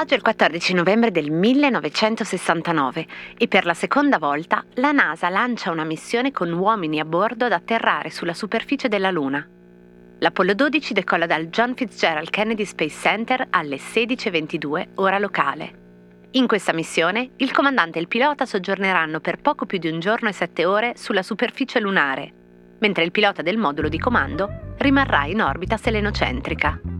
Oggi è il 14 novembre del 1969 e per la seconda volta la NASA lancia una missione con uomini a bordo ad atterrare sulla superficie della Luna. L'Apollo 12 decolla dal John Fitzgerald Kennedy Space Center alle 16.22 ora locale. In questa missione il comandante e il pilota soggiorneranno per poco più di un giorno e sette ore sulla superficie lunare, mentre il pilota del modulo di comando rimarrà in orbita selenocentrica.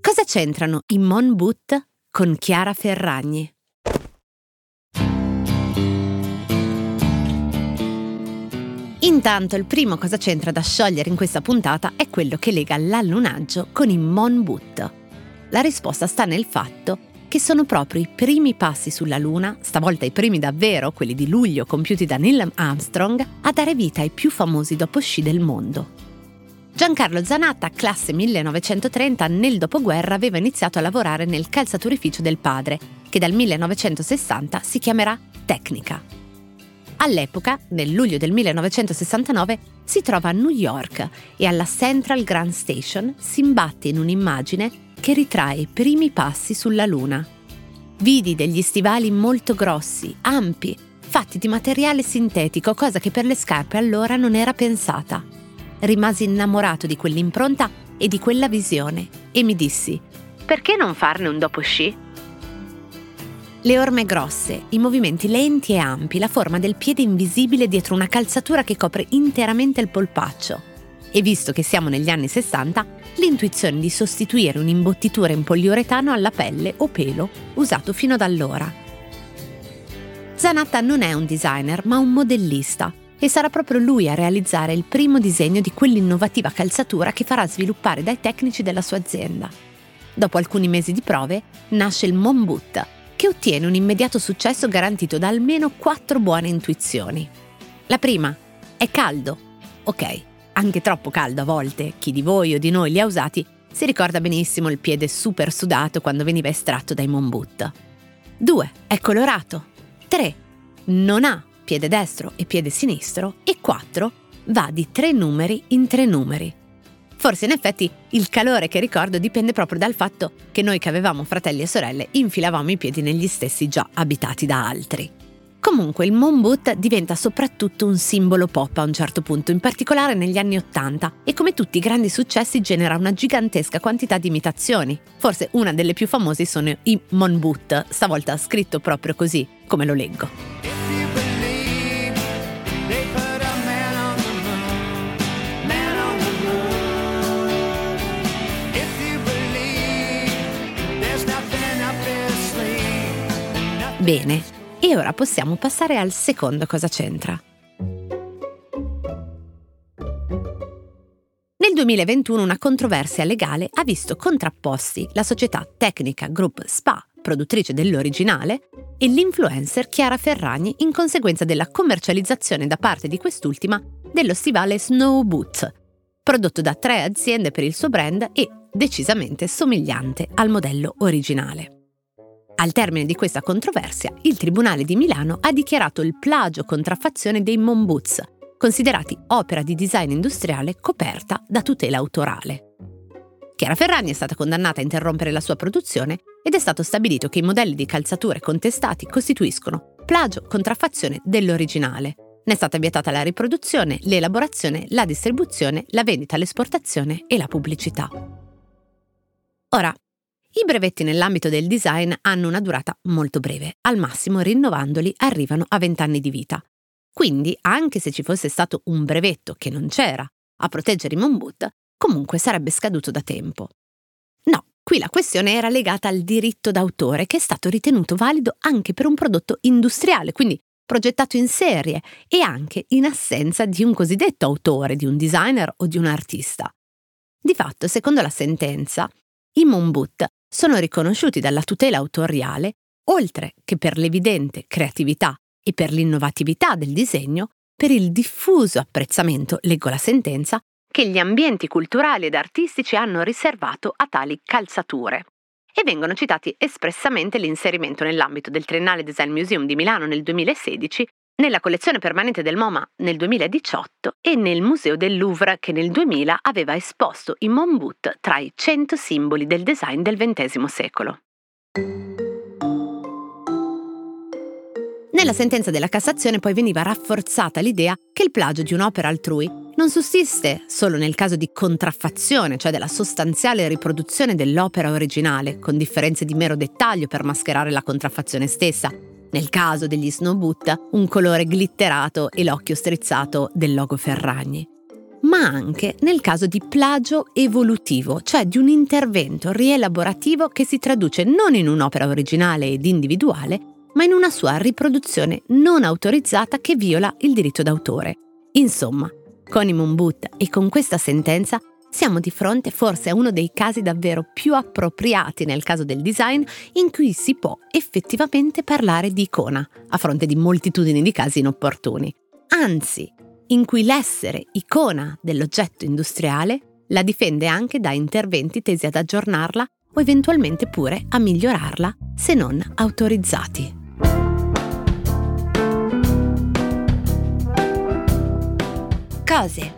Cosa c'entrano i Mon Boot con Chiara Ferragni? Intanto il primo cosa c'entra da sciogliere in questa puntata è quello che lega l'allunaggio con i Mon Boot. La risposta sta nel fatto che sono proprio i primi passi sulla Luna, stavolta i primi davvero, quelli di luglio compiuti da Neil Armstrong, a dare vita ai più famosi dopo sci del mondo. Giancarlo Zanatta, classe 1930, nel dopoguerra aveva iniziato a lavorare nel calzaturificio del padre, che dal 1960 si chiamerà Tecnica. All'epoca, nel luglio del 1969, si trova a New York e alla Central Grand Station si imbatte in un'immagine che ritrae i primi passi sulla Luna. Vidi degli stivali molto grossi, ampi, fatti di materiale sintetico, cosa che per le scarpe allora non era pensata rimasi innamorato di quell'impronta e di quella visione e mi dissi, perché non farne un dopo sci? Le orme grosse, i movimenti lenti e ampi, la forma del piede invisibile dietro una calzatura che copre interamente il polpaccio. E visto che siamo negli anni 60, l'intuizione di sostituire un'imbottitura in poliuretano alla pelle o pelo usato fino ad allora. Zanatta non è un designer, ma un modellista e sarà proprio lui a realizzare il primo disegno di quell'innovativa calzatura che farà sviluppare dai tecnici della sua azienda. Dopo alcuni mesi di prove, nasce il Monboot, che ottiene un immediato successo garantito da almeno quattro buone intuizioni. La prima è caldo. Ok, anche troppo caldo a volte, chi di voi o di noi li ha usati si ricorda benissimo il piede super sudato quando veniva estratto dai Monboot. 2. È colorato. 3. Non ha piede destro e piede sinistro, e 4 va di tre numeri in tre numeri. Forse in effetti il calore che ricordo dipende proprio dal fatto che noi che avevamo fratelli e sorelle infilavamo i piedi negli stessi già abitati da altri. Comunque il Moon Boot diventa soprattutto un simbolo pop a un certo punto, in particolare negli anni Ottanta, e come tutti i grandi successi genera una gigantesca quantità di imitazioni. Forse una delle più famose sono i Moon Boot, stavolta scritto proprio così, come lo leggo. Bene, e ora possiamo passare al secondo cosa c'entra. Nel 2021 una controversia legale ha visto contrapposti la società Tecnica Group Spa, produttrice dell'originale, e l'influencer Chiara Ferragni in conseguenza della commercializzazione da parte di quest'ultima dello stivale Snow Boot, prodotto da tre aziende per il suo brand e decisamente somigliante al modello originale. Al termine di questa controversia, il Tribunale di Milano ha dichiarato il plagio contraffazione dei Mon Boots, considerati opera di design industriale coperta da tutela autorale. Chiara Ferragni è stata condannata a interrompere la sua produzione ed è stato stabilito che i modelli di calzature contestati costituiscono plagio contraffazione dell'originale. Ne è stata vietata la riproduzione, l'elaborazione, la distribuzione, la vendita, l'esportazione e la pubblicità. Ora, i brevetti nell'ambito del design hanno una durata molto breve, al massimo rinnovandoli arrivano a 20 anni di vita. Quindi, anche se ci fosse stato un brevetto che non c'era a proteggere i Monboot, comunque sarebbe scaduto da tempo. No, Qui la questione era legata al diritto d'autore che è stato ritenuto valido anche per un prodotto industriale, quindi progettato in serie e anche in assenza di un cosiddetto autore, di un designer o di un artista. Di fatto, secondo la sentenza, i Moonboot sono riconosciuti dalla tutela autoriale, oltre che per l'evidente creatività e per l'innovatività del disegno, per il diffuso apprezzamento, leggo la sentenza, che gli ambienti culturali ed artistici hanno riservato a tali calzature. E vengono citati espressamente l'inserimento nell'ambito del Triennale Design Museum di Milano nel 2016, nella collezione permanente del MoMA nel 2018 e nel Museo del Louvre che nel 2000 aveva esposto i Mon Boot tra i 100 simboli del design del XX secolo. Nella sentenza della Cassazione poi veniva rafforzata l'idea che il plagio di un'opera altrui non sussiste solo nel caso di contraffazione, cioè della sostanziale riproduzione dell'opera originale, con differenze di mero dettaglio per mascherare la contraffazione stessa. Nel caso degli Snowboot, un colore glitterato e l'occhio strizzato del logo Ferragni. Ma anche nel caso di plagio evolutivo, cioè di un intervento rielaborativo che si traduce non in un'opera originale ed individuale, ma in una sua riproduzione non autorizzata che viola il diritto d'autore. Insomma, con i Moonboot e con questa sentenza siamo di fronte forse a uno dei casi davvero più appropriati nel caso del design in cui si può effettivamente parlare di icona, a fronte di moltitudini di casi inopportuni. Anzi, in cui l'essere icona dell'oggetto industriale la difende anche da interventi tesi ad aggiornarla o eventualmente pure a migliorarla se non autorizzati. Cose